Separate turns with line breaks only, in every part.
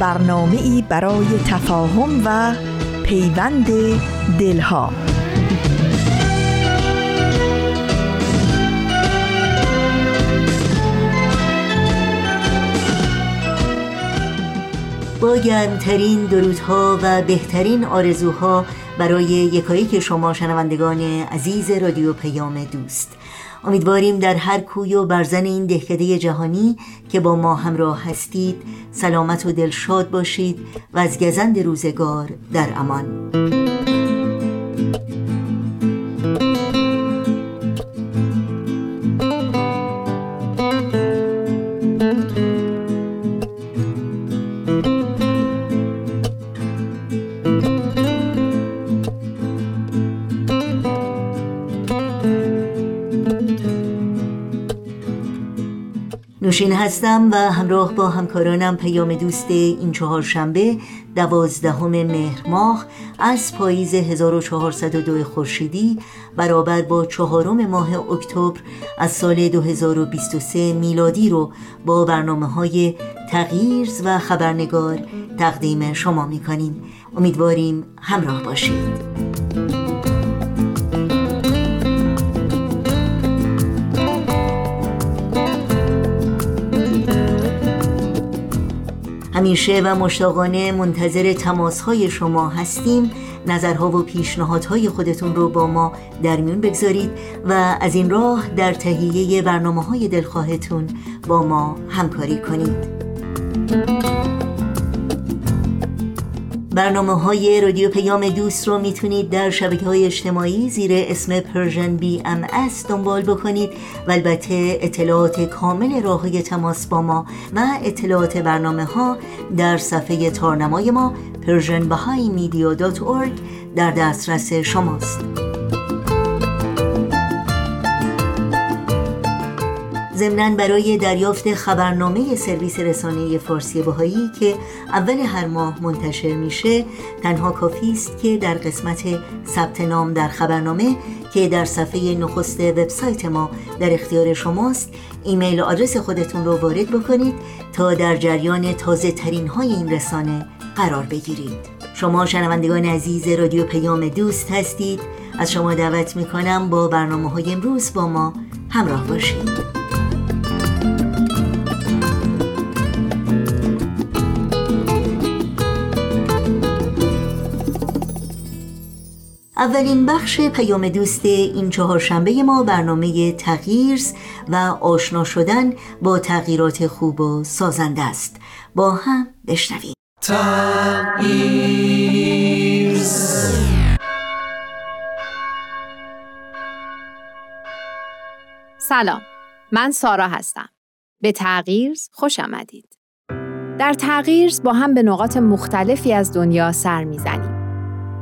برنامه ای برای تفاهم و پیوند دلها.
با گرمترین درودها و بهترین آرزوها برای یکایک شما شنوندگان عزیز رادیو پیام دوست. امیدواریم در هر کوی و برزن این دهکده جهانی که با ما همراه هستید سلامت و دلشاد باشید و از گزند روزگار در امان. نوشین هستم و همراه با همکارانم پیام دوست این چهار شنبه دوازدهم مهر ماه از پاییز 1402 خورشیدی برابر با چهارم ماه اکتبر از سال 2023 میلادی رو با برنامه های تغییرز و خبرنگار تقدیم شما می‌کنیم. امیدواریم همراه باشید. همیشه و مشتاقانه منتظر تماسهای شما هستیم. نظرها و پیشنهادهای خودتون رو با ما در میون بگذارید و از این راه در تهیه برنامه های دلخواهتون با ما همکاری کنید. برنامه های رادیو پیام دوست رو می‌تونید در شبکه های اجتماعی زیر اسم Persian BMS دنبال بکنید و البته اطلاعات کامل راه تماس با ما و اطلاعات برنامه ها در صفحه تارنمای ما persianbahaimedia.org در دسترس شماست. ضمنا برای دریافت خبرنامه سرویس رسانه فارسی بهایی که اول هر ماه منتشر میشه تنها کافی است که در قسمت ثبت نام در خبرنامه که در صفحه نخست وبسایت ما در اختیار شماست ایمیل آدرس خودتون رو وارد بکنید تا در جریان تازه ترین های این رسانه قرار بگیرید. شما شنوندگان عزیز رادیو پیام دوست هستید. از شما دعوت می‌کنم با برنامه های امروز با ما همراه باشید. اولین بخش پیام دوست این چهارشنبه ما برنامه تغییرز و آشنا شدن با تغییرات خوب و سازنده است. با هم بشنویم. تغییرز.
سلام من سارا هستم. به تغییرز خوش آمدید. در تغییرز با هم به نقاط مختلفی از دنیا سر می‌زنیم.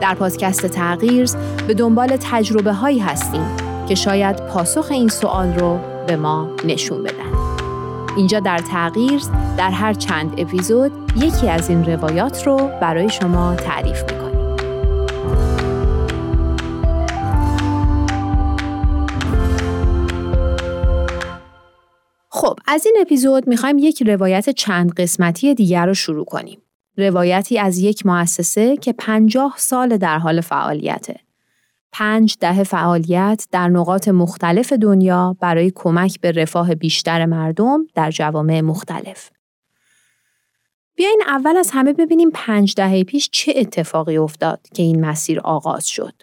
در پادکست تغییر به دنبال تجربه هایی هستیم که شاید پاسخ این سوال رو به ما نشون بدن. اینجا در تغییر در هر چند اپیزود یکی از این روایات رو برای شما تعریف می‌کنیم. خب از این اپیزود می‌خوایم یک روایت چند قسمتی دیگر رو شروع کنیم. روایتی از یک مؤسسه که پنجاه سال در حال فعالیته. پنج دهه فعالیت در نقاط مختلف دنیا برای کمک به رفاه بیشتر مردم در جوامع مختلف. بیاین اول از همه ببینیم پنج دهه پیش چه اتفاقی افتاد که این مسیر آغاز شد.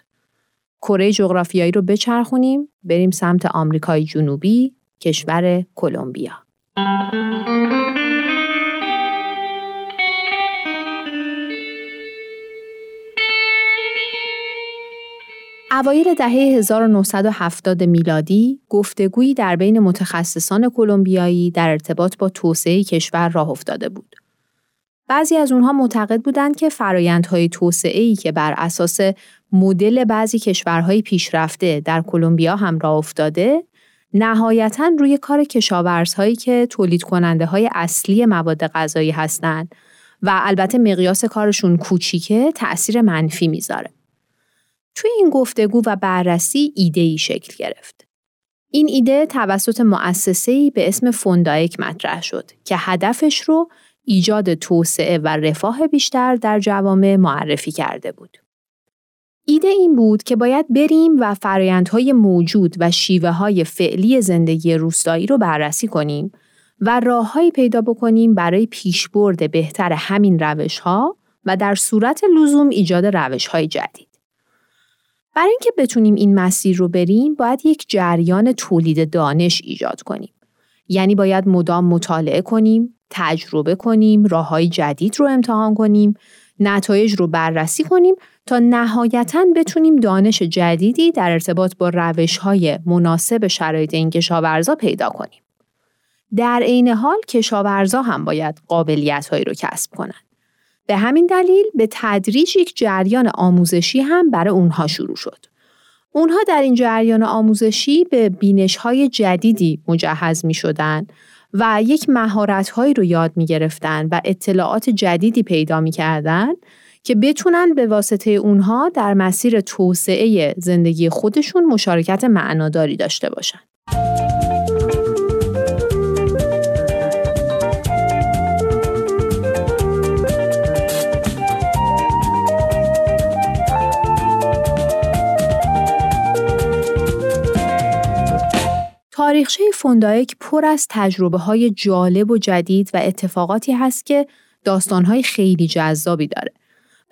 کره جغرافیایی رو بچرخونیم بریم سمت آمریکای جنوبی کشور کلمبیا. اوایل دهه 1970 میلادی گفتگویی در بین متخصصان کلمبیایی در ارتباط با توسعه کشور راه افتاده بود. بعضی از اونها معتقد بودند که فرایندهای توسعه‌ای که بر اساس مدل بعضی کشورهای پیشرفته در کلمبیا هم راه افتاده، نهایتا روی کار کشاورزهایی که تولید کننده های اصلی مواد غذایی هستند و البته مقیاس کارشون کوچیکه تأثیر منفی می‌ذاره. توی این گفتگو و بررسی ایده ای شکل گرفت. این ایده توسط مؤسسه‌ای به اسم فوندایک مطرح شد که هدفش رو ایجاد توسعه و رفاه بیشتر در جوامع معرفی کرده بود. ایده این بود که باید بریم و فرایندهای موجود و شیوه های فعلی زندگی روستایی رو بررسی کنیم و راههایی پیدا بکنیم برای پیشبرد بهتر همین روش ها و در صورت لزوم ایجاد روش های جدید. برای اینکه بتونیم این مسیر رو بریم باید یک جریان تولید دانش ایجاد کنیم. یعنی باید مدام مطالعه کنیم، تجربه کنیم، راههای جدید رو امتحان کنیم، نتایج رو بررسی کنیم تا نهایتا بتونیم دانش جدیدی در ارتباط با روش های مناسب شرایط این کشاورزا پیدا کنیم. در عین حال کشاورزا هم باید قابلیت هایی رو کسب کنند. به همین دلیل به تدریج یک جریان آموزشی هم برای اونها شروع شد. اونها در این جریان آموزشی به بینش های جدیدی مجهز می شدن و یک مهارت هایی رو یاد می گرفتن و اطلاعات جدیدی پیدا می کردن که بتونن به واسطه اونها در مسیر توسعه زندگی خودشون مشارکت معناداری داشته باشن. تاریخچه فوندایک پر از تجربه های جالب و جدید و اتفاقاتی هست که داستانهای خیلی جذابی داره.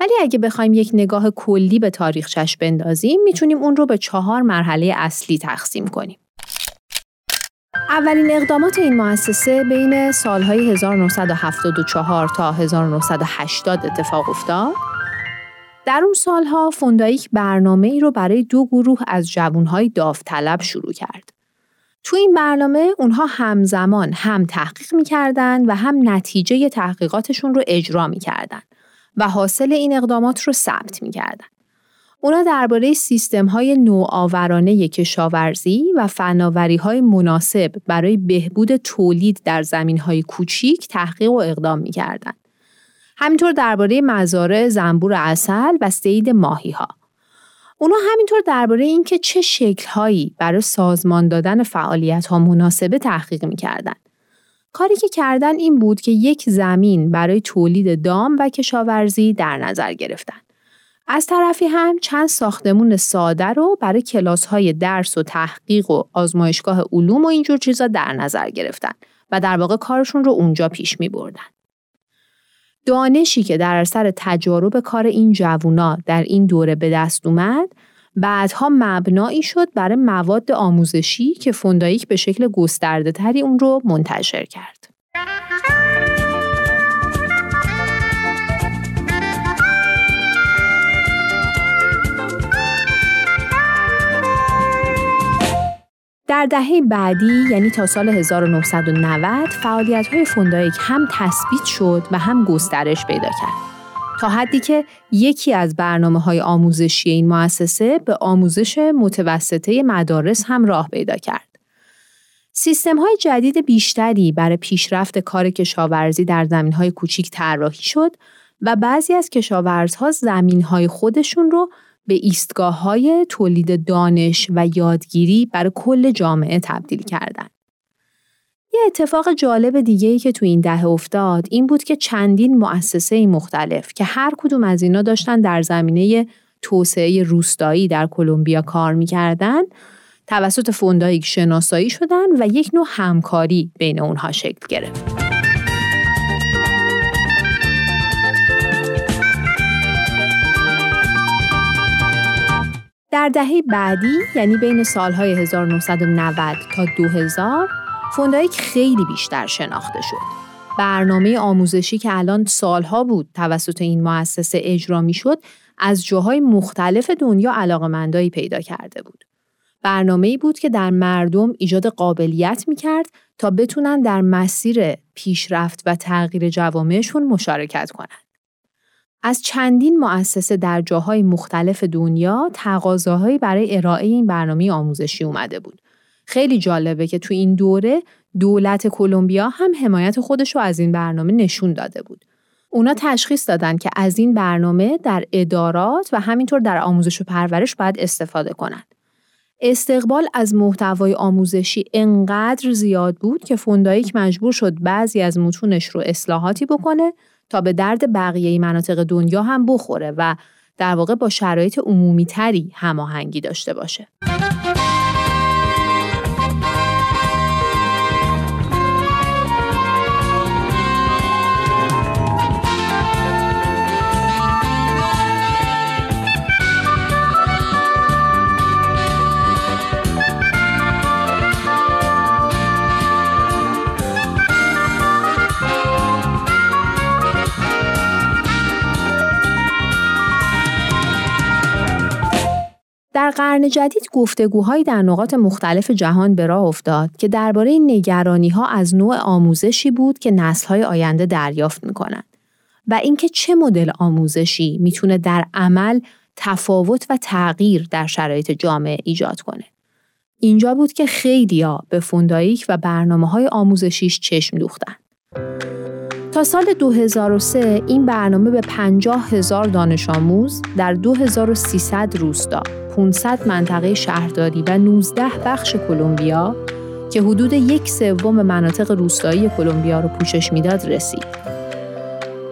ولی اگه بخوایم یک نگاه کلی به تاریخچش بندازیم می‌تونیم اون رو به چهار مرحله اصلی تقسیم کنیم. اولین اقدامات این مؤسسه بین سالهای 1974 تا 1980 اتفاق افتاد. در اون سالها فوندایک برنامه ای رو برای دو گروه از جوانهای داوطلب شروع کرد. تو این برنامه اونها همزمان هم تحقیق می‌کردن و هم نتیجه تحقیقاتشون رو اجرا می‌کردن و حاصل این اقدامات رو ثبت می‌کردن. اونا درباره سیستم های نوآورانه کشاورزی و فناوری های مناسب برای بهبود تولید در زمین های کوچیک تحقیق و اقدام می‌کردن. همینطور درباره مزارع زنبور اصل و سید ماهی ها. اونا همینطور درباره اینکه چه شکلهایی برای سازمان دادن فعالیت ها مناسبه تحقیق می‌کردن. کاری که کردن این بود که یک زمین برای تولید دام و کشاورزی در نظر گرفتن. از طرفی هم چند ساختمون ساده رو برای کلاس های درس و تحقیق و آزمایشگاه علوم و اینجور چیزا در نظر گرفتن و در واقع کارشون رو اونجا پیش می بردن. دانشی که در اثر تجارب کار این جوونا در این دوره به دست اومد بعدها مبنایی شد برای مواد آموزشی که فوندایک به شکل گسترده تری اون رو منتشر کرد. در دهه بعدی یعنی تا سال 1990 فعالیت های فوندایک هم تثبیت شد و هم گسترش پیدا کرد. تا حدی که یکی از برنامه های آموزشی این مؤسسه به آموزش متوسطه مدارس هم راه پیدا کرد. سیستم های جدید بیشتری برای پیشرفت کار کشاورزی در زمین های کوچیک طراحی شد و بعضی از کشاورزها زمین های خودشون رو به ایستگاه های تولید دانش و یادگیری برای کل جامعه تبدیل کردند. یه اتفاق جالب دیگه که تو این دهه افتاد این بود که چندین مؤسسه مختلف که هر کدوم از اینا داشتن در زمینه توسعه روستایی در کلمبیا کار می‌کردن توسط فوندایک شناسایی شدن و یک نوع همکاری بین اونها شکل گرفت. در دهه بعدی یعنی بین سالهای 1990 تا 2000 فوندایک خیلی بیشتر شناخته شد. برنامه آموزشی که الان سالها بود توسط این مؤسسه اجرا می شد از جاهای مختلف دنیا علاقمندایی پیدا کرده بود. برنامه ای بود که در مردم ایجاد قابلیت می کرد تا بتونن در مسیر پیشرفت و تغییر جوامعشون مشارکت کنند. از چندین مؤسسه در جاهای مختلف دنیا تقاضاهایی برای ارائه این برنامه آموزشی اومده بود. خیلی جالبه که تو این دوره دولت کلمبیا هم حمایت خودش رو از این برنامه نشون داده بود. اونا تشخیص دادن که از این برنامه در ادارات و همینطور در آموزش و پرورش باید استفاده کنند. استقبال از محتوای آموزشی انقدر زیاد بود که فوندایک مجبور شد بعضی از متونش رو اصلاحاتی بکنه تا به درد بقیه مناطق دنیا هم بخوره و در واقع با شرایط عمومی تری هماهنگی داشته باشه. در قرن جدید گفتگوهایی در نقاط مختلف جهان به راه افتاد که درباره نگرانی ها از نوع آموزشی بود که های آینده دریافت می‌کنند و اینکه چه مدل آموزشی می‌تونه در عمل تفاوت و تغییر در شرایط جامعه ایجاد کنه. اینجا بود که خیلیا به فوندایک و برنامه های آموزشیش چشم دوختن. تا سال 2003 این برنامه به 50 هزار دانش آموز در 2300 روستا 500 منطقه شهرداری و 19 بخش کلمبیا که حدود یک سوم مناطق روستایی کلمبیا رو پوشش می‌داد رسید.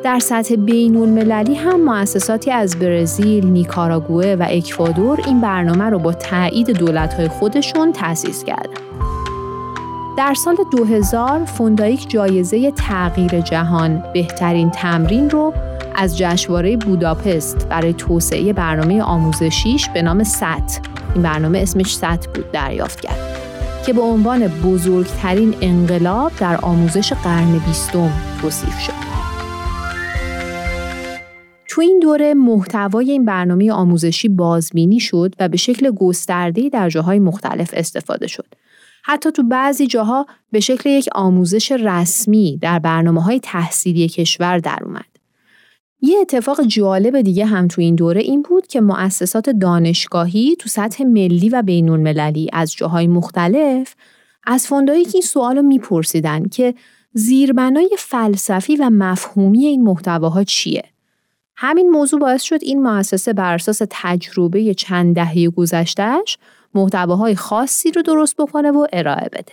در سطح بین المللی هم مؤسساتی از برزیل، نیکاراگوئه و اکوادور این برنامه رو با تایید دولت‌های خودشون تأسیس کردند. در سال 2000 فوندایک جایزه تغییر جهان بهترین تمرین رو از جشنواره بوداپست برای توسعه برنامه آموزشیش به نام ست این برنامه اسمش ست بود دریافت کرد که به عنوان بزرگترین انقلاب در آموزش قرن بیستم توصیف شد. تو این دوره محتوای این برنامه آموزشی بازبینی شد و به شکل گسترده‌ای در جاهای مختلف استفاده شد. حتی تو بعضی جاها به شکل یک آموزش رسمی در برنامه های تحصیلی کشور در اومد. یه اتفاق جالب دیگه هم تو این دوره این بود که مؤسسات دانشگاهی تو سطح ملی و بین المللی از جاهای مختلف از فوندایی که این سوال رو میپرسیدن که زیربنای فلسفی و مفهومی این محتواها چیه؟ همین موضوع باعث شد این مؤسسه بر اساس تجربه چند دهه گذشتهش محتواهای خاصی رو درست بکنه و ارائه بده.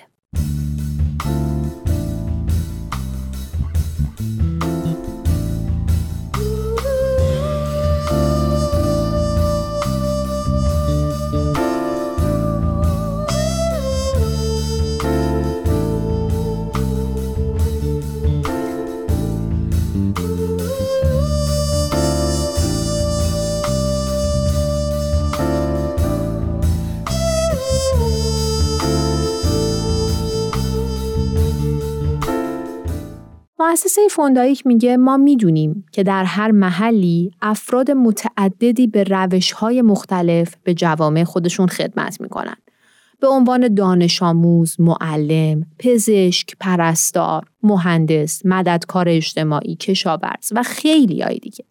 مؤسسه فوندایک میگه ما می‌دونیم که در هر محلی افراد متعددی به روش های مختلف به جوامع خودشون خدمت می‌کنن. به عنوان دانش آموز، معلم، پزشک، پرستار، مهندس، مددکار اجتماعی، کشاورز و خیلی های دیگه.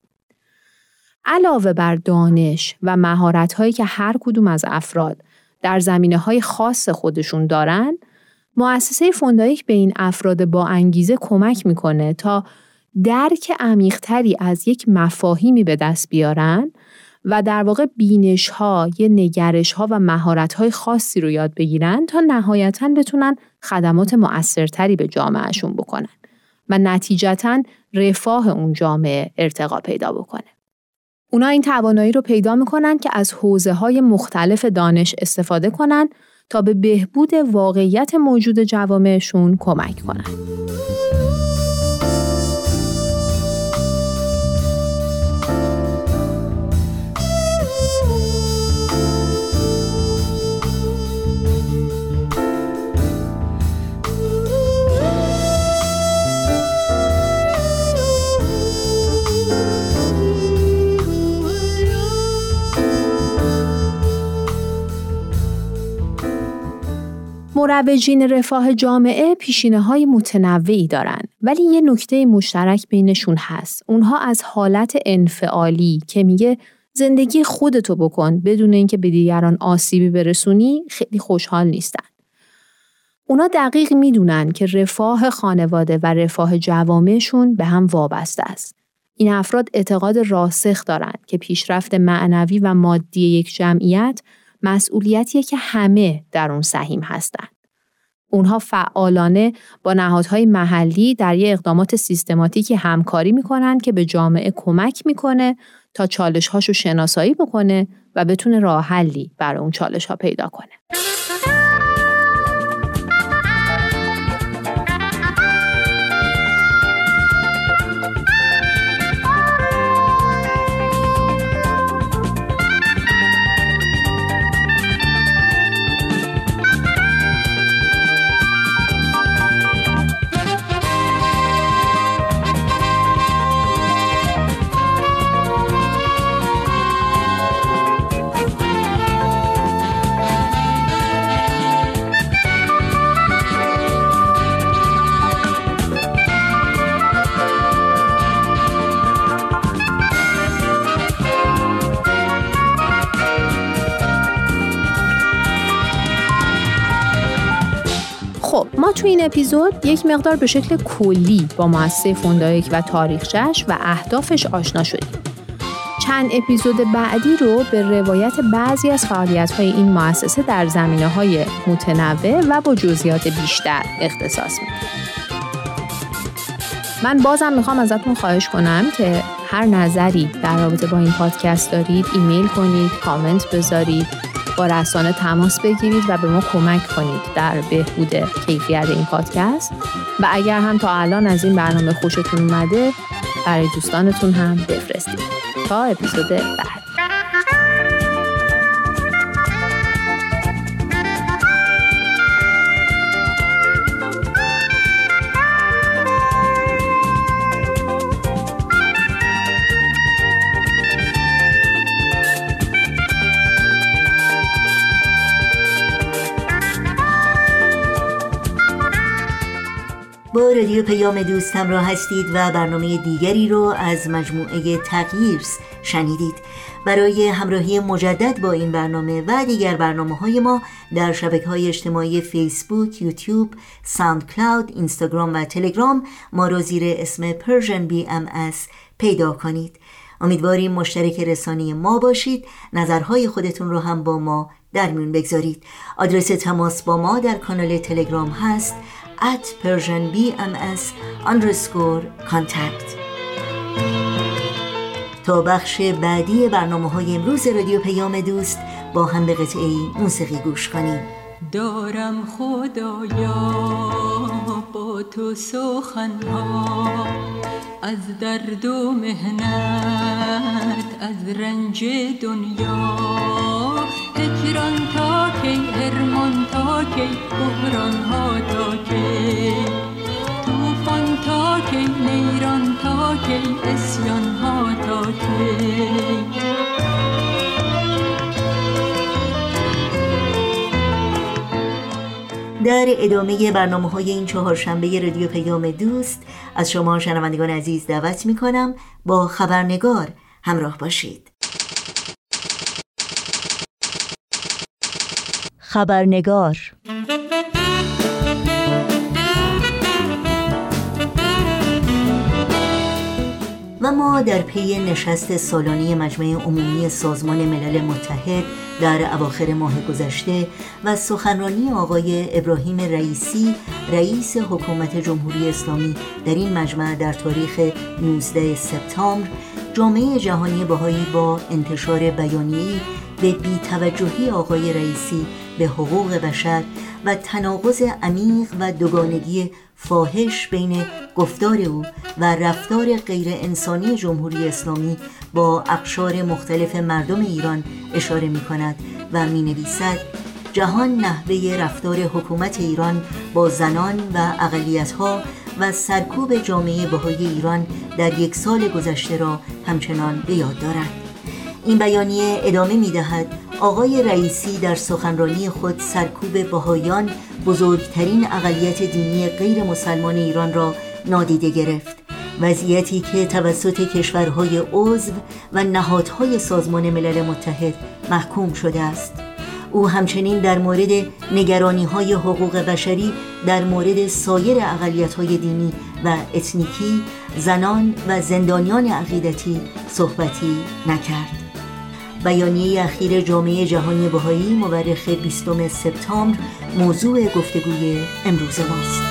علاوه بر دانش و مهارت هایی که هر کدوم از افراد در زمینه های خاص خودشون دارن، مؤسسه فوندایک به این افراد با انگیزه کمک می‌کنه تا درک عمیقتری از یک مفاهیمی به دست بیارن و در واقع بینش ها، یه نگرش ها و مهارت های خاصی رو یاد بگیرن تا نهایتا بتونن خدمات مؤثرتری به جامعهشون بکنن و نتیجتا رفاه اون جامعه ارتقا پیدا بکنه. اونا این توانایی رو پیدا می‌کنن که از حوزه های مختلف دانش استفاده کنن تا به بهبود واقعیت موجود جوامعشون کمک کنن. مروجین رفاه جامعه پیشینه های متنوعی دارن ولی یه نکته مشترک بینشون هست. اونها از حالت انفعالی که میگه زندگی خودتو بکن بدون اینکه به دیگران آسیبی برسونی خیلی خوشحال نیستن. اونا دقیق می‌دونن که رفاه خانواده و رفاه جوامعشون به هم وابسته است. این افراد اعتقاد راسخ دارند که پیشرفت معنوی و مادی یک جمعیت مسئولیتیه که همه در اون سهیم هستند. اونها فعالانه با نهادهای محلی در یه اقدامات سیستماتیکی همکاری می‌کنن که به جامعه کمک می‌کنه تا چالش هاشو شناسایی بکنه و بتونه راه حلی برای اون چالش ها پیدا کنه. تو این اپیزود یک مقدار به شکل کلی با مؤسسه فوندایک و تاریخچش و اهدافش آشنا شدیم. چند اپیزود بعدی رو به روایت بعضی از فعالیت های این مؤسسه در زمینه های متنوع و با جزئیات بیشتر اختصاص میدیم. من بازم می‌خوام ازتون خواهش کنم که هر نظری در رابطه با این پادکست دارید ایمیل کنید، کامنت بذارید با رسانه تماس بگیرید و به ما کمک کنید در بهبود کیفیت این پادکست. و اگر هم تا الان از این برنامه خوشتون اومده برای دوستانتون هم بفرستید. تا اپیزود بعد.
رادیو پیام دوست همراه هستید و برنامه دیگری رو از مجموعه تغییرس شنیدید. برای همراهی مجدد با این برنامه و دیگر برنامه های ما در شبکه های اجتماعی فیسبوک، یوتیوب، ساوند کلاود، اینستاگرام و تلگرام ما رو زیر اسم Persian BMS پیدا کنید. امیدواریم مشترک رسانه ما باشید. نظرهای خودتون رو هم با ما در میون بگذارید. آدرس تماس با ما در کانال تلگرام هست. At persianbms underscore contact. تا بخش بعدی برنامه های امروز رادیو پیام دوست با هم به قطعه موسیقی گوش کنیم.
دارم خدایا با تو سخنها. از درد و مهنت از رنج دنیا. هجران تا کی ارمان تا کی بحران ها تا کی. توفان تا کی نیران تا کی اسیان ها تا کی.
در ادامه برنامه های این چهارشنبه رادیو پیام دوست از شما شنوندگان عزیز دعوت می کنم با خبرنگار همراه باشید. خبرنگار و ما در پی نشست سالانه مجمع عمومی سازمان ملل متحد در اواخر ماه گذشته و سخنرانی آقای ابراهیم رئیسی رئیس حکومت جمهوری اسلامی در این مجمع در تاریخ 19 سپتامبر جامعه جهانی بهایی با انتشار بیانیه‌ای به بیتوجهی آقای رئیسی به حقوق بشر و تناقض عمیق و دوگانگی فاحش بین گفتار او و رفتار غیر انسانی جمهوری اسلامی با اقشار مختلف مردم ایران اشاره می کند و می نویسد جهان نحوه رفتار حکومت ایران با زنان و اقلیتها و سرکوب جامعه بهای ایران در یک سال گذشته را همچنان به یاد دارد. این بیانیه ادامه می دهد آقای رئیسی در سخنرانی خود سرکوب بهایان بزرگترین اقلیت دینی غیر مسلمان ایران را نادیده گرفت. وضعیتی که توسط کشورهای عضو و نهادهای سازمان ملل متحد محکوم شده است. او همچنین در مورد نگرانی های حقوق بشری در مورد سایر اقلیت های دینی و اتنیکی زنان و زندانیان عقیدتی صحبتی نکرد. بیانیه اخیر جامعه جهانی بهایی مورخ 20 سپتامبر موضوع گفتگوی امروز ماست.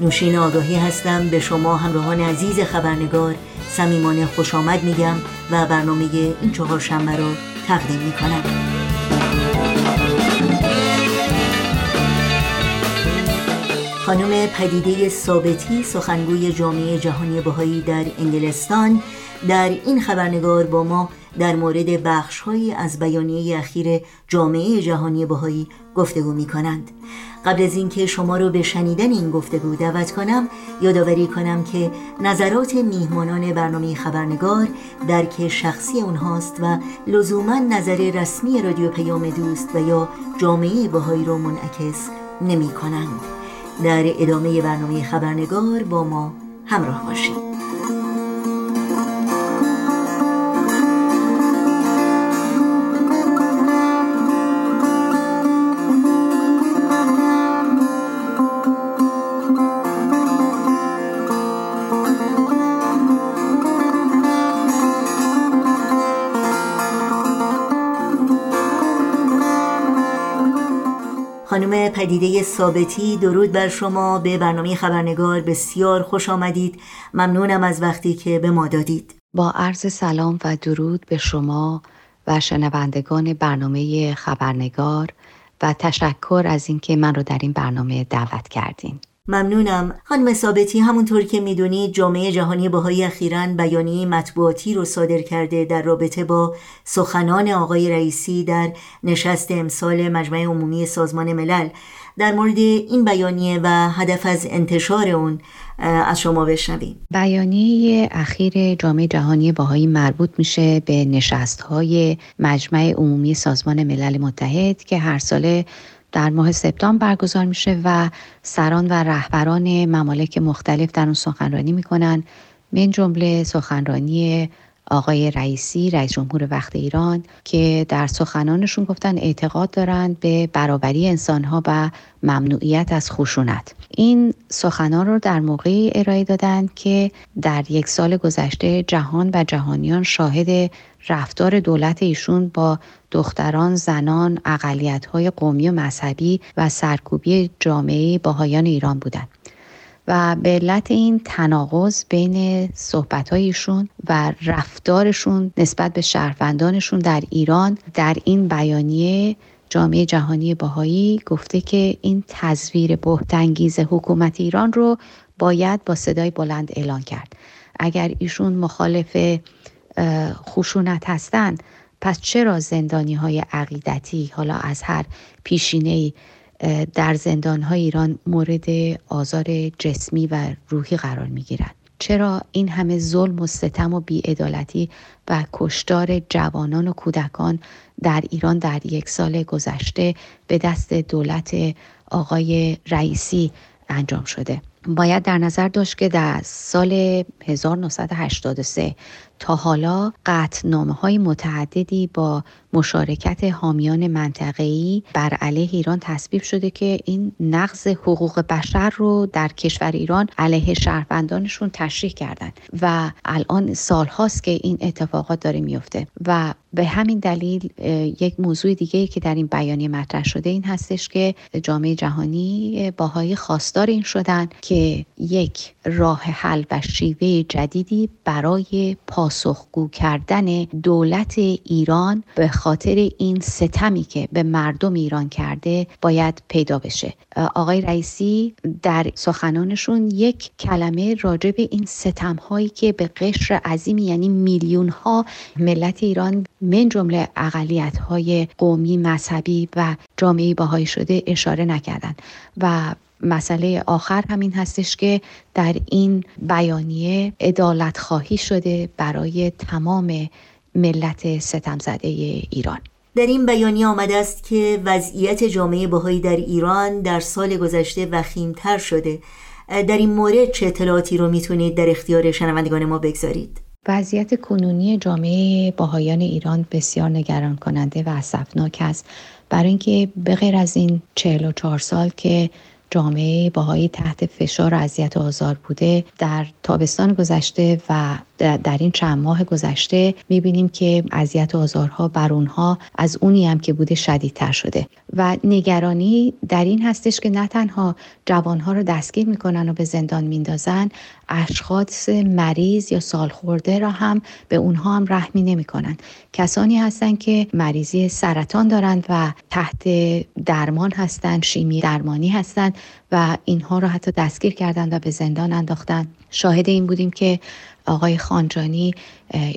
نوشین آگاهی هستم به شما همراهان عزیز خبرنگار صمیمانه خوش آمد میگم و برنامه این چهار شنبه را تقدیم می‌کنم. خانم پدیده ثابتی سخنگوی جامعه جهانی بهایی در انگلستان در این خبرنگار با ما در مورد بخشهایی از بیانیه اخیر جامعه جهانی بهایی گفتگو می کنند قبل از اینکه شما رو به شنیدن این گفتگو دعوت کنم یادآوری کنم که نظرات میهمانان برنامه خبرنگار درک شخصی اونهاست و لزوما نظر رسمی رادیو پیام دوست و یا جامعه بهایی رو منعکس نمی کنند در ادامه برنامه خبرنگار با ما همراه باشید. پدیده ثابتی درود بر شما. به برنامه خبرنگار بسیار خوش آمدید. ممنونم از وقتی که به ما دادید.
با عرض سلام و درود به شما و شنوندگان برنامه خبرنگار و تشکر از اینکه من رو در این برنامه دعوت کردین.
ممنونم. خانم ثابتی همونطور که می‌دونید جامعه جهانی بهایی اخیرا بیانیه مطبوعاتی رو صادر کرده در رابطه با سخنان آقای رئیسی در نشست امسال مجمع عمومی سازمان ملل. در مورد این بیانیه و هدف از انتشار اون از شما بشنویم.
بیانیه اخیر جامعه جهانی باهایی مربوط میشه به نشست های مجمع عمومی سازمان ملل متحد که هر ساله در ماه سپتامبر برگزار میشه و سران و رهبران ممالک مختلف در اون سخنرانی می‌کنن. من جمله سخنرانی آقای رئیسی رئیس جمهور وقت ایران که در سخنانشون گفتن اعتقاد دارند به برابری انسانها و ممنوعیت از خشونت. این سخنان رو در موقعی ارائه دادند که در یک سال گذشته جهان و جهانیان شاهد رفتار دولت ایشون با دختران، زنان، های قومی و مذهبی و سرکوبی جامعه باهایان ایران بودند. و به علت این تناقض بین صحبتهایشون و رفتارشون نسبت به شهروندانشون در ایران در این بیانیه جامعه جهانی باهایی گفته که این تزویر بهتنگیز حکومت ایران رو باید با صدای بلند اعلان کرد اگر ایشون مخالف خشونت هستند پس چرا زندانی های عقیدتی حالا از هر پیشینه در زندان های ایران مورد آزار جسمی و روحی قرار می گیرند؟ چرا این همه ظلم و ستم و بیعدالتی و کشتار جوانان و کودکان در ایران در یک سال گذشته به دست دولت آقای رئیسی انجام شده؟ باید در نظر داشت که در سال 1983 تا حالا قطنامه های متعددی با مشارکت حامیان منطقه‌ای بر علیه ایران تصویب شده که این نقض حقوق بشر رو در کشور ایران علیه شهروندانشون تشریح کردند و الان سالهاست که این اتفاقات داره میفته و به همین دلیل یک موضوع دیگه که در این بیانیه مطرح شده این هستش که جامعه جهانی باهای خواستار این شدن که که یک راه حل و شیوه جدیدی برای پاسخگو کردن دولت ایران به خاطر این ستمی که به مردم ایران کرده باید پیدا بشه. آقای رئیسی در سخنانشون یک کلمه راجع به این ستم هایی که به قشر عظیمی یعنی میلیون ها ملت ایران من جمله اقلیت های قومی مذهبی و جامعه باهایی شده اشاره نکردن. و مسئله آخر همین هستش که در این بیانیه ادالت خواهی شده برای تمام ملت ستم زده ایران.
در این بیانیه آمده است که وضعیت جامعه بهایی در ایران در سال گذشته وخیمتر شده. در این مورد چه اطلاعاتی رو می‌تونید در اختیار شنوندگان ما بگذارید؟
وضعیت کنونی جامعه باهایان ایران بسیار نگران کننده و اسفناک است. برای اینکه به غیر از این 44 سال که جامعه باهایی تحت فشار و اذیت و آزار بوده در تابستان گذشته و در این چند ماه گذشته می‌بینیم که اذیت و آزارها بر اونها از اونی هم که بوده شدیدتر شده. و نگرانی در این هستش که نه تنها جوانها رو دستگیر می‌کنن و به زندان میندازن اشخاص مریض یا سالخورده را هم به اونها هم رحمی نمی‌کنن. کسانی هستند که مریضی سرطان دارند و تحت درمان هستند شیمی درمانی هستند و اینها رو حتی دستگیر کردند و به زندان انداختن. شاهد این بودیم که آقای خانجانی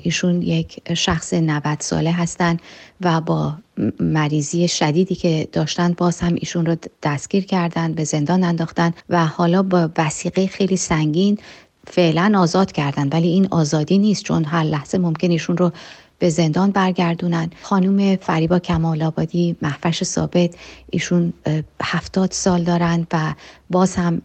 ایشون یک شخص 90 ساله هستند و با مریضی شدیدی که داشتن باز هم ایشون رو دستگیر کردند به زندان انداختن و حالا با وسیقه خیلی سنگین فعلا آزاد کردن. ولی این آزادی نیست چون هر لحظه ممکن ایشون رو به زندان برگردونن. خانوم فریبا کمال آبادی محفش ثابت ایشون هفتاد سال دارند و باز هم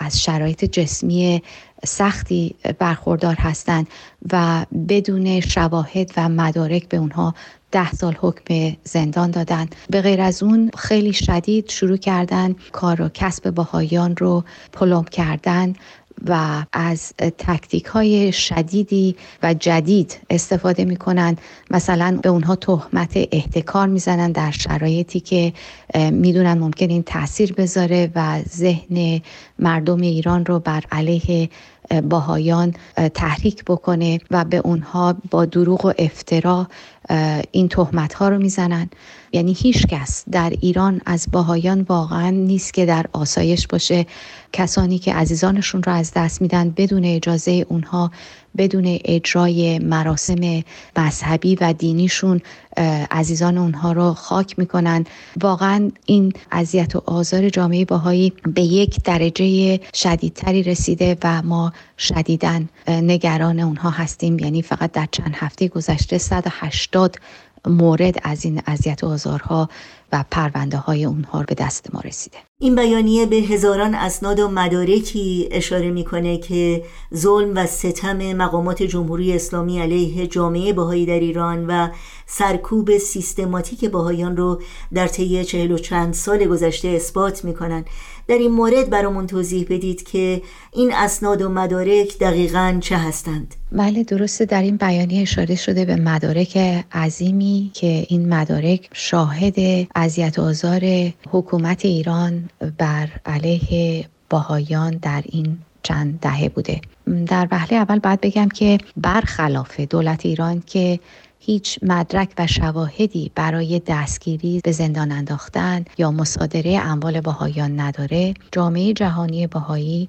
از شرایط جسمی سختی برخوردار هستند و بدون شواهد و مدارک به اونها ده سال حکم زندان دادن. به غیر از اون خیلی شدید شروع کردن کار و کسب باهایان رو پلم کردن و از تکتیک های شدیدی و جدید استفاده می کنند مثلا به اونها تهمت احتکار می‌زنن در شرایطی که می‌دونن ممکن این تاثیر بذاره و ذهن مردم ایران رو بر علیه باهایان تحریک بکنه و به اونها با دروغ و افترا این تهمت ها رو می‌زنن. یعنی هیچ کس در ایران از باهایان واقعا نیست که در آسایش باشه. کسانی که عزیزانشون رو از دست میدن بدون اجازه اونها بدون اجرای مراسم مذهبی و دینیشون عزیزان اونها رو خاک می‌کنن. واقعا این اذیت و آزار جامعه باهایی به یک درجه شدیدتری رسیده و ما شدیدن نگران اونها هستیم. یعنی فقط در چند هفته گذشته 180 مورد از این اذیت و آزارها و پرونده های اونها به دست ما رسیده.
این بیانیه به هزاران اسناد و مدارکی اشاره می‌کنه که ظلم و ستم مقامات جمهوری اسلامی علیه جامعه باهایی در ایران و سرکوب سیستماتیک باهایان رو در طی چهل و چند سال گذشته اثبات می‌کنن در این مورد برامون توضیح بدید که این اسناد و مدارک دقیقا چه هستند.
بله درسته. در این بیانیه اشاره شده به مدارک عظیمی که این مدارک شاهد اذیت آزار حکومت ایران بر علیه باهایان در این چند دهه بوده. در وهله اول باید بگم که برخلاف دولت ایران که هیچ مدرک و شواهدی برای دستگیری به زندان انداختن یا مصادره اموال باهایان نداره جامعه جهانی باهایی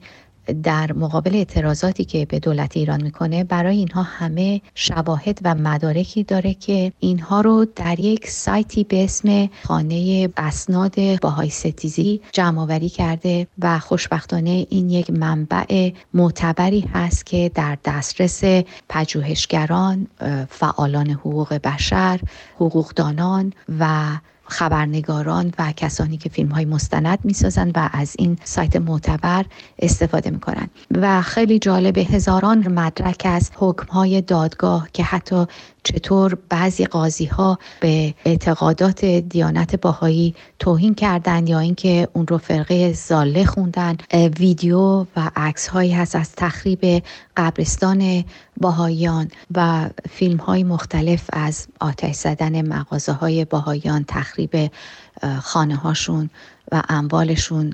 در مقابل اعتراضاتی که به دولت ایران می‌کنه برای اینها همه شواهد و مدارکی داره که اینها رو در یک سایتی به اسم خانه اسناد باهای ستیزی جمع آوری کرده و خوشبختانه این یک منبع معتبری هست که در دسترس پژوهشگران فعالان حقوق بشر حقوقدانان و خبرنگاران و کسانی که فیلم های مستند می‌سازند و از این سایت معتبر استفاده می‌کنند. و خیلی جالب هزاران مدرک از حکم های دادگاه که حتی چطور بعضی قاضی ها به اعتقادات دیانت باهایی توهین کردند یا اینکه اون رو فرقه زاله خوندن. ویدیو و عکس هایی هست از تخریب قبرستان باهایان و فیلم های مختلف از آتش زدن مغازه های باهایان تخریب خانه هاشون و اموالشون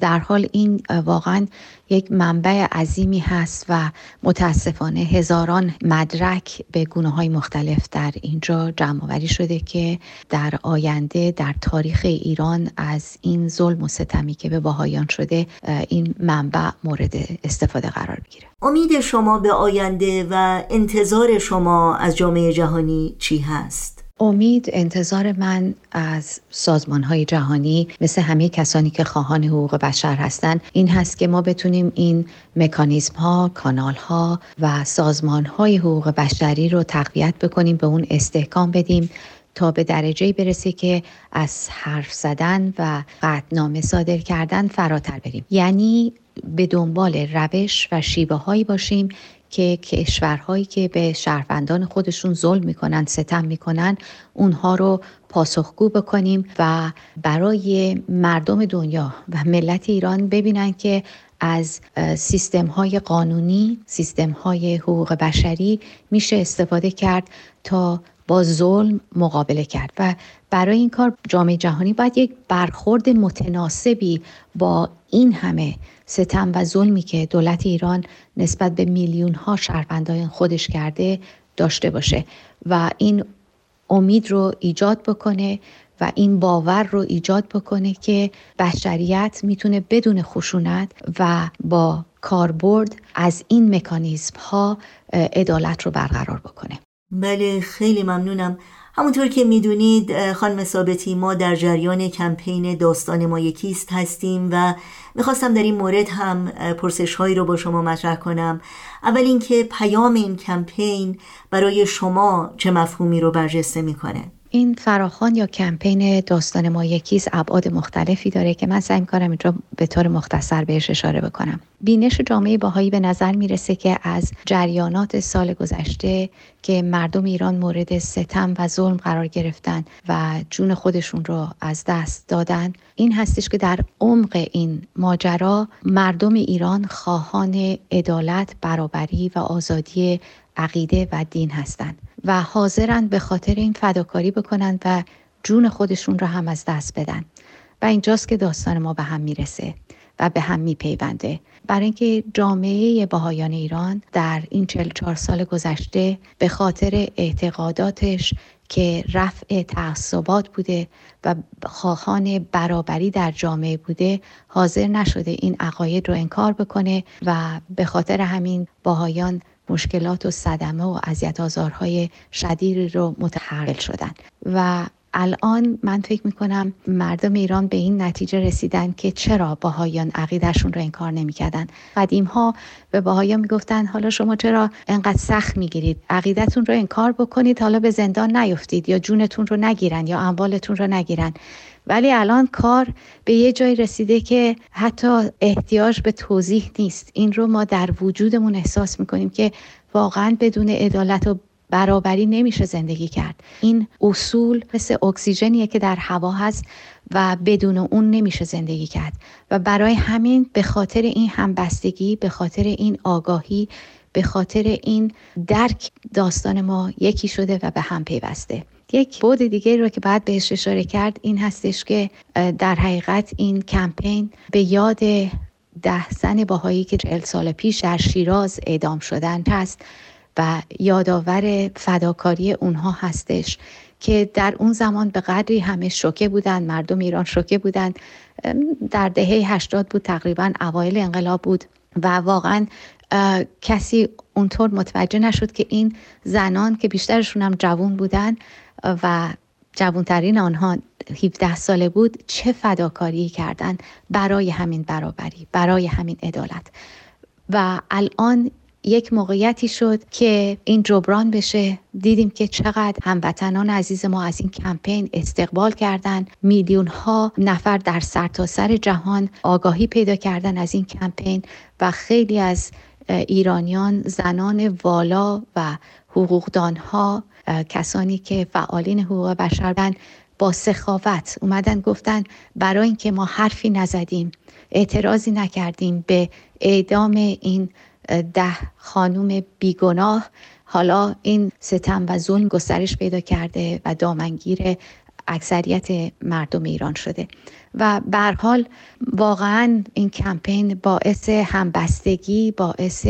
در حال این واقعا یک منبع عظیمی هست و متاسفانه هزاران مدرک به گونه های مختلف در اینجا جمع شده که در آینده در تاریخ ایران از این ظلم و ستمی که به باهایان شده این منبع مورد استفاده قرار بگیره
امید شما به آینده و انتظار شما از جامعه جهانی چی هست؟
امید انتظار من از سازمان های جهانی مثل همه کسانی که خواهان حقوق بشر هستند این هست که ما بتونیم این مکانیزم ها، کانال ها و سازمان های حقوق بشری رو تقویت بکنیم به اون استحکام بدیم تا به درجه برسه که از حرف زدن و قطنامه صادر کردن فراتر بریم. یعنی به دنبال روش و شیوه هایی باشیم که کشورهایی که به شهروندان خودشون ظلم می‌کنن ستم می‌کنن اونها رو پاسخگو بکنیم و برای مردم دنیا و ملت ایران ببینن که از سیستم های قانونی سیستم های حقوق بشری میشه استفاده کرد تا با ظلم مقابله کرد و برای این کار جامعه جهانی باید یک برخورد متناسبی با این همه ستم و ظلمی که دولت ایران نسبت به میلیون ها شهروندان خودش کرده داشته باشه و این امید رو ایجاد بکنه و این باور رو ایجاد بکنه که بشریت می‌تونه بدون خشونت و با کاربرد از این مکانیزم ها عدالت رو برقرار بکنه.
بله خیلی ممنونم. همونطور که می‌دونید خانم ثابتی ما در جریان کمپین داستان ما یکیست هستیم و می‌خواستم در این مورد هم پرسش هایی رو با شما مطرح کنم. اول اینکه پیام این کمپین برای شما چه مفهومی رو برجسته می‌کنه؟
این فراخان یا کمپین داستان ما یکیز ابعاد مختلفی داره که من سعی می‌کنم اینجا به طور مختصر بهش اشاره بکنم. بینش جامعه باهایی به نظر می‌رسه که از جریانات سال گذشته که مردم ایران مورد ستم و ظلم قرار گرفتن و جون خودشون رو از دست دادن این هستش که در عمق این ماجرا مردم ایران خواهان عدالت برابری و آزادی عقیده و دین هستند. و حاضرند به خاطر این فداکاری بکنند و جون خودشون رو هم از دست بدن. و اینجاست که داستان ما به هم می‌رسه و به هم میپیونده. برای اینکه جامعه باهایان ایران در این 44 سال گذشته به خاطر اعتقاداتش که رفع تعصبات بوده و خواهان برابری در جامعه بوده حاضر نشده این عقاید رو انکار بکنه و به خاطر همین باهایان مشکلات و صدمه و اذیت آزارهای شدیدی رو متحول شدن. و الان من فکر می‌کنم مردم ایران به این نتیجه رسیدن که چرا باهایان عقیدهشون رو انکار نمی‌کردن. قدیم ها به باهایان می‌گفتن حالا شما چرا انقدر سخت می‌گیرید؟ عقیدتون رو انکار بکنید حالا به زندان نیفتید یا جونتون رو نگیرن یا اموالتون رو نگیرن. ولی الان کار به یه جای رسیده که حتی احتیاج به توضیح نیست. این رو ما در وجودمون احساس می‌کنیم که واقعا بدون عدالت و برابری نمیشه زندگی کرد. این اصول مثل اکسیژنیه که در هوا هست و بدون اون نمیشه زندگی کرد. و برای همین به خاطر این همبستگی به خاطر این آگاهی به خاطر این درک داستان ما یکی شده و به هم پیوسته. یک بود دیگه رو که باید بهش اشاره کرد این هستش که در حقیقت این کمپین به یاد ده زن باهایی که چهل سال پیش در شیراز اعدام شدن هست و یادآور فداکاری اونها هستش که در اون زمان به قدری همه شوکه بودن مردم ایران شوکه بودن. در دهه 80 بود تقریبا اوایل انقلاب بود و واقعا کسی اونطور متوجه نشد که این زنان که بیشترشون هم جوون بودن و جوانترین آنها 17 ساله بود چه فداکاری کردن برای همین برابری برای همین عدالت. و الان یک موقعیتی شد که این جبران بشه. دیدیم که چقدر هموطنان عزیز ما از این کمپین استقبال کردن میلیون ها نفر در سرتاسر سر جهان آگاهی پیدا کردن از این کمپین و خیلی از ایرانیان زنان والا و حقوقدان ها کسانی که فعالین حقوق بشر با سخاوت اومدن گفتن برای اینکه ما حرفی نزدیم اعتراضی نکردیم به اعدام این ده خانوم بیگناه. حالا این ستم و ظلم گسترش پیدا کرده و دامنگیر اکثریت مردم ایران شده و بر حال واقعا این کمپین باعث همبستگی باعث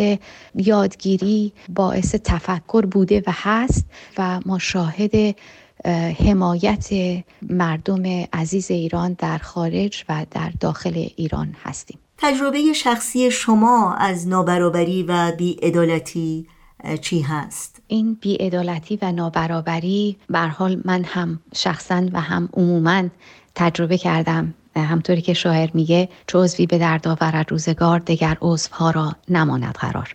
یادگیری باعث تفکر بوده و هست و ما شاهد حمایت مردم عزیز ایران در خارج و در داخل ایران هستیم
تجربه شخصی شما از نابرابری و بیعدالتی چی هست؟
این بیعدالتی و نابرابری بر حال من هم شخصا و هم عموما تجربه کردم. همطوری که شاعر میگه چو عضوی به درد آورد روزگار دگر عضوها را نماند قرار.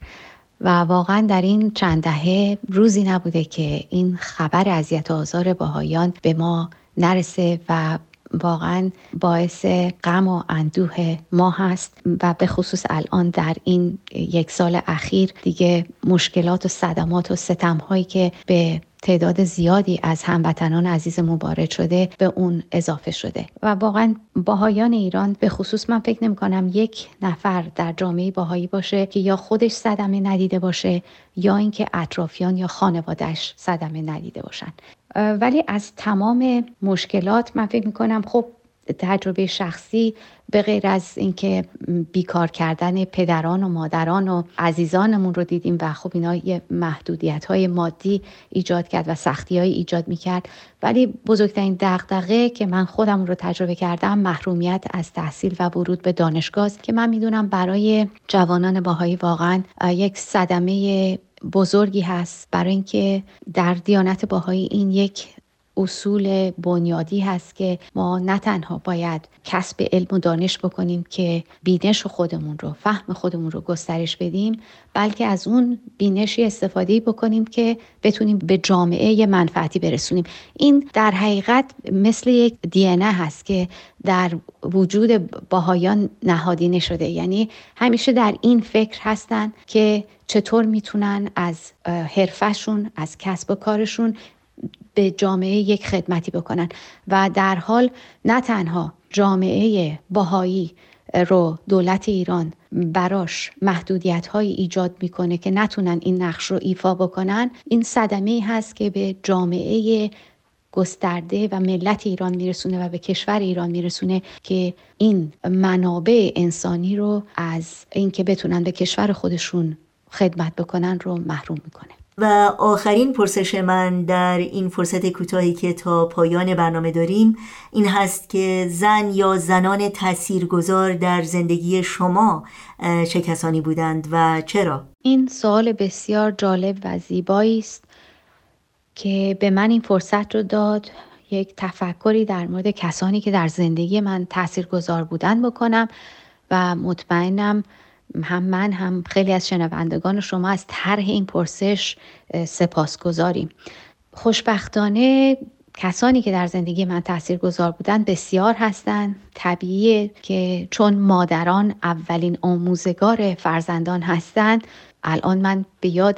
و واقعا در این چند دهه روزی نبوده که این خبر اذیت آزار باهایان به ما نرسه و واقعا باعث غم و اندوه ما هست و به خصوص الان در این یک سال اخیر دیگه مشکلات و صدمات و ستم هایی که به تعداد زیادی از هموطنان عزیز مبارد شده به اون اضافه شده. و واقعا باهایان ایران به خصوص من فکر نمی کنم یک نفر در جامعه باهایی باشه که یا خودش صدمه ندیده باشه یا اینکه اطرافیان یا خانوادهش صدمه ندیده باشن. ولی از تمام مشکلات من فکر می‌کنم خب تجربه شخصی به غیر از اینکه بیکار کردن پدران و مادران و عزیزانمون رو دیدیم و خب اینا یه محدودیت های مادی ایجاد کرد و سختی های ایجاد می‌کرد. ولی بزرگترین دغدغه که من خودم رو تجربه کردم محرومیت از تحصیل و ورود به دانشگاه که من می‌دونم برای جوانان باهایی واقعا یک صدمه بزرگی هست برای اینکه در دیانت باهایی این یک اصول بنیادی هست که ما نه تنها باید کسب علم و دانش بکنیم که بینش خودمون رو فهم خودمون رو گسترش بدیم بلکه از اون بینشی استفاده بکنیم که بتونیم به جامعه منفعتی برسونیم. این در حقیقت مثل یک دی هست که در وجود باهایان نهادینه شده. یعنی همیشه در این فکر هستن که چطور می‌تونن از حرفشون از کسب و کارشون به جامعه یک خدمتی بکنن. و در حال نه تنها جامعه باهایی رو دولت ایران براش محدودیت های ایجاد می‌کنه که نتونن این نقش رو ایفا بکنن این صدمه هست که به جامعه گسترده و ملت ایران میرسونه و به کشور ایران میرسونه که این منابع انسانی رو از اینکه بتونن به کشور خودشون خدمت بکنن رو محروم می‌کنه.
و آخرین پرسش من در این فرصت کوتاهی که تا پایان برنامه داریم این هست که زن یا زنان تاثیرگذار در زندگی شما چه کسانی بودند و چرا؟
این سوال بسیار جالب و زیبایی است که به من این فرصت رو داد یک تفکری در مورد کسانی که در زندگی من تاثیرگذار بودن بکنم و مطمئنم هم من هم خیلی از شنوندگان شما از طرح این پرسش سپاس گذاریم خوشبختانه کسانی که در زندگی من تأثیر گذار بودن بسیار هستند طبیعیه که چون مادران اولین آموزگار فرزندان هستند الان من به یاد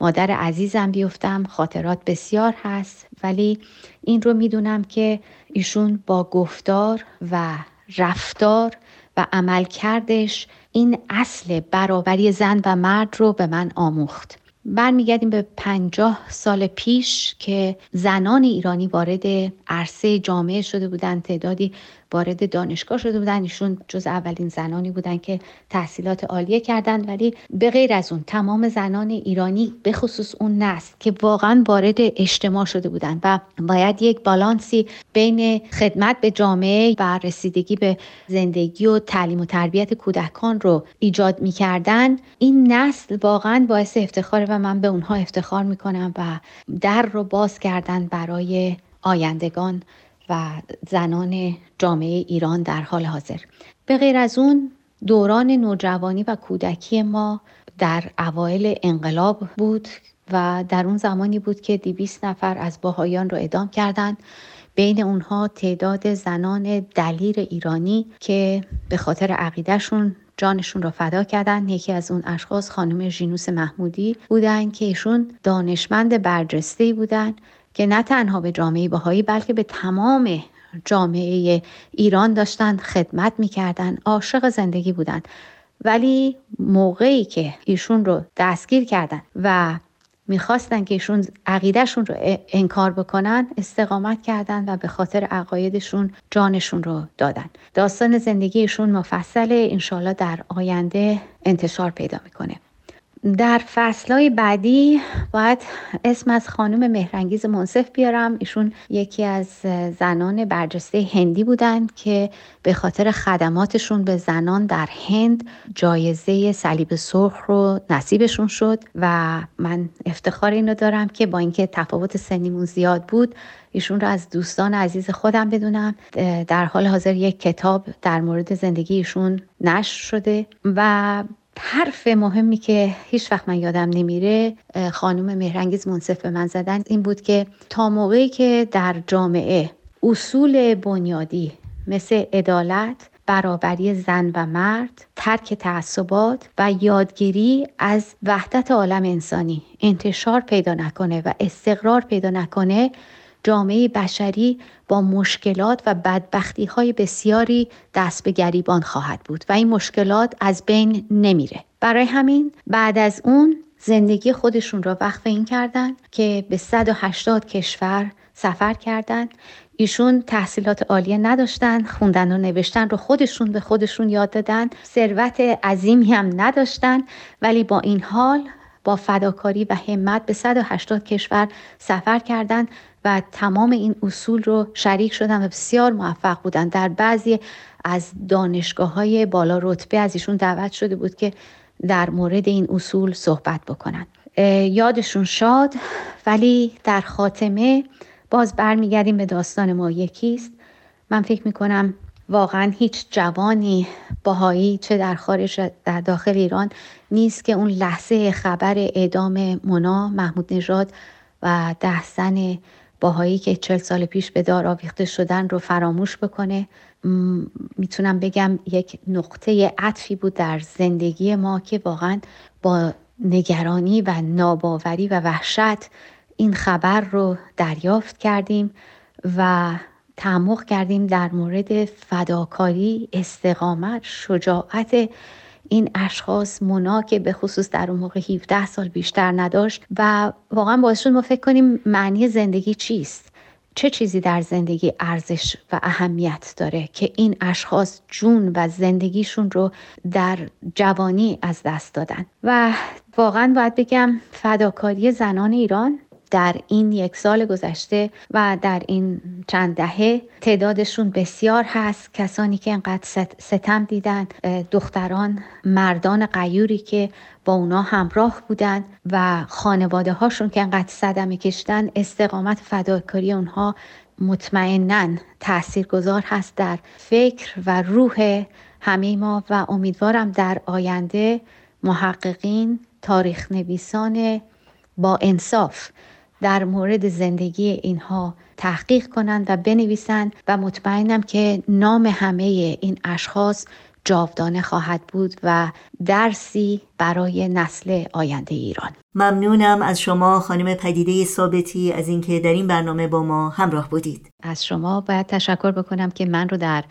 مادر عزیزم بیفتم. خاطرات بسیار هست. ولی این رو می‌دونم که ایشون با گفتار و رفتار و عمل کردش این اصل برابری زن و مرد رو به من آموخت. برمیگردیم به پنجاه سال پیش که زنان ایرانی وارد عرصه جامعه شده بودند تعدادی وارد دانشگاه شده بودن. ایشون جز اولین زنانی بودن که تحصیلات عالیه کردند ولی به غیر از اون تمام زنان ایرانی به خصوص اون نسل که واقعا وارد اجتماع شده بودن و باید یک بالانسی بین خدمت به جامعه و رسیدگی به زندگی و تعلیم و تربیت کودکان رو ایجاد می‌کردن. این نسل واقعا باعث افتخار و من به اونها افتخار می‌کنم و در رو باز کردن برای آیندگان. و زنان جامعه ایران در حال حاضر. به غیر از اون دوران نوجوانی و کودکی ما در اوایل انقلاب بود و در اون زمانی بود که دیویس نفر از باهایان رو ادام کردند. بین اونها تعداد زنان دلیر ایرانی که به خاطر عقیدهشون جانشون رو فدا کردن. یکی از اون اشخاص خانم ژینوس محمودی بودن که ایشون دانشمند برجسته بودن که نه تنها به جامعه بهایی بلکه به تمام جامعه ایران داشتن خدمت می‌کردن عاشق زندگی بودن. ولی موقعی که ایشون رو دستگیر کردن و می‌خواستن که ایشون عقیدهشون رو انکار بکنن استقامت کردن و به خاطر عقایدشون جانشون رو دادن. داستان زندگیشون مفصله. انشالله در آینده انتشار پیدا می‌کنه. در فصلهای بعدی باید اسم از خانم مهرنگیز منصف بیارم. ایشون یکی از زنان برجسته هندی بودند که به خاطر خدماتشون به زنان در هند جایزه صلیب سرخ رو نصیبشون شد و من افتخار اینو دارم که با اینکه تفاوت سنیمون زیاد بود ایشون رو از دوستان عزیز خودم بدونم. در حال حاضر یک کتاب در مورد زندگی ایشون نشر شده و حرف مهمی که هیچ وقت من یادم نمیره خانم مهرنگیز منصف به من زدن این بود که تا موقعی که در جامعه اصول بنیادی مثل عدالت برابری زن و مرد ترک تعصبات و یادگیری از وحدت عالم انسانی انتشار پیدا نکنه و استقرار پیدا نکنه جامعه بشری با مشکلات و بدبختی های بسیاری دست به گریبان خواهد بود و این مشکلات از بین نمیره. برای همین بعد از اون زندگی خودشون را وقف این کردن که به 180 کشور سفر کردند ایشون تحصیلات عالیه نداشتن خوندن و نوشتن رو خودشون به خودشون یاد دادن. ثروت عظیمی هم نداشتن ولی با این حال با فداکاری و همت به 180 کشور سفر کردند و تمام این اصول رو شریک شدن و بسیار موفق بودن. در بعضی از دانشگاه های بالا رتبه از ایشون دعوت شده بود که در مورد این اصول صحبت بکنن. یادشون شاد ولی در خاتمه باز برمیگردیم به داستان ما. یکیست من فکر می‌کنم واقعا هیچ جوانی باهایی چه در خارج در داخل ایران نیست که اون لحظه خبر اعدام منا محمود نژاد و ده زن باهایی که چل سال پیش به دار آویخته شدن رو فراموش بکنه می‌تونم بگم یک نقطه عطفی بود در زندگی ما که واقعا با نگرانی و ناباوری و وحشت این خبر رو دریافت کردیم و تعمق کردیم در مورد فداکاری استقامت شجاعت این اشخاص مونا که به خصوص در اون موقع 17 سال بیشتر نداشت و واقعا باعث شد ما فکر کنیم معنی زندگی چیست؟ چه چیزی در زندگی ارزش و اهمیت داره که این اشخاص جون و زندگیشون رو در جوانی از دست دادن؟ و واقعا باید بگم فداکاری زنان ایران در این یک سال گذشته و در این چند دهه تعدادشون بسیار هست. کسانی که انقدر ستم دیدن دختران مردان قیوری که با اونا همراه بودن و خانواده هاشون که انقدر صدمه کشتن استقامت فداکاری اونها مطمئنا تاثیرگذار هست در فکر و روح همه ما و امیدوارم در آینده محققین تاریخ نویسان با انصاف در مورد زندگی اینها تحقیق کنند و بنویسند و مطمئنم که نام همه این اشخاص جاودانه خواهد بود و درسی برای نسل آینده ایران.
ممنونم از شما خانم پدیده ثابتی از اینکه در این برنامه با ما همراه بودید.
از شما باید تشکر بکنم که من رو در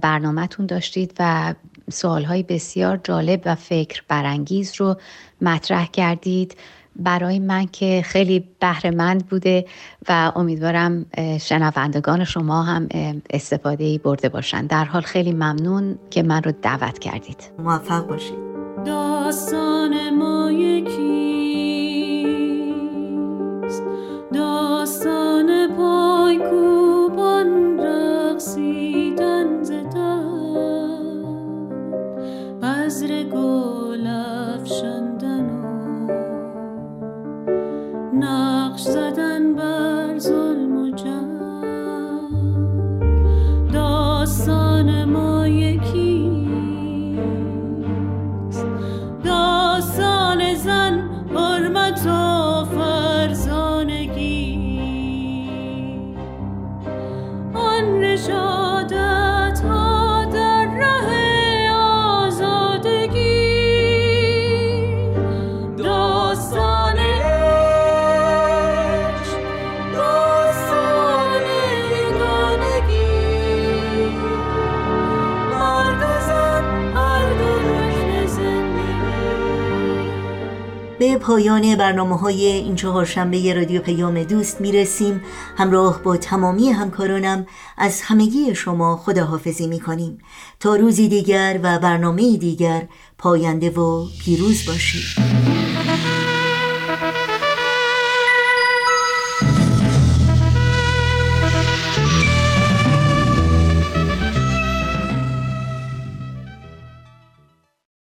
برنامهتون داشتید و سوالهای بسیار جالب و فکر برانگیز رو مطرح کردید. برای من که خیلی بهرهمند بوده و امیدوارم شنوندگان شما هم استفاده برده باشن. در حال خیلی ممنون که من رو دعوت کردید.
موفق باشید.
داستان ما یکیست.
برنامه های این چهارشنبه رادیو پیام دوست می‌رسیم. همراه با تمامی همکارانم از همگی شما خداحافظی می‌کنیم. تا روزی دیگر و برنامه دیگر پاینده و پیروز باشید.